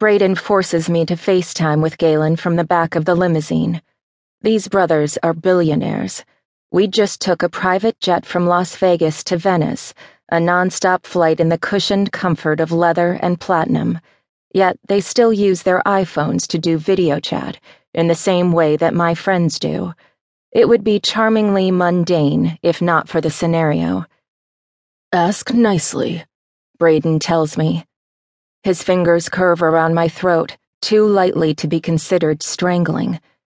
Braden forces me to FaceTime with Galen from the back of the limousine. These brothers are billionaires. We just took a private jet from Las Vegas to Venice, a nonstop flight in the cushioned comfort of leather and platinum. Yet they still use their iPhones to do video chat in the same way that my friends do. It would be charmingly mundane if not for the scenario. Ask nicely, Braden tells me. His fingers curve around my throat, too lightly to be considered strangling.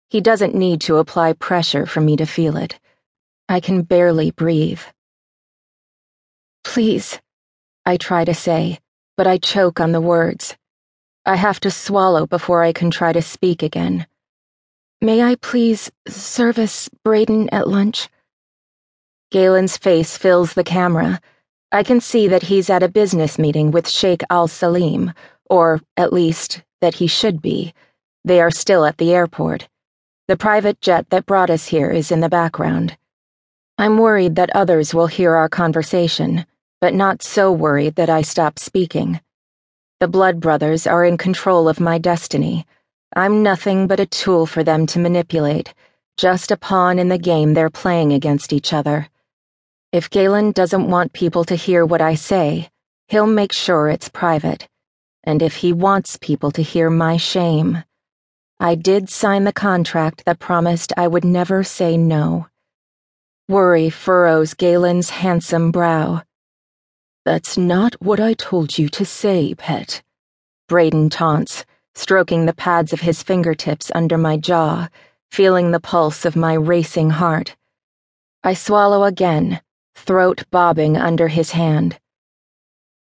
He doesn't need to apply pressure for me to feel it. I can barely breathe. Please, I try to say, but I choke on the words. I have to swallow before I can try to speak again. May I please service Braden at lunch? Galen's face fills the camera. I can see that he's at a business meeting with Sheikh Al Salim, or at least that he should be. They are still at the airport. The private jet that brought us here is in the background. I'm worried that others will hear our conversation, but not so worried that I stop speaking. The Blood Brothers are in control of my destiny. I'm nothing but a tool for them to manipulate, just a pawn in the game they're playing against each other. If Galen doesn't want people to hear what I say, he'll make sure it's private. And if he wants people to hear my shame, I did sign the contract that promised I would never say no. Worry furrows Galen's handsome brow. That's not what I told you to say, pet. Braden taunts, stroking the pads of his fingertips under my jaw, feeling the pulse of my racing heart. I swallow again, throat bobbing under his hand.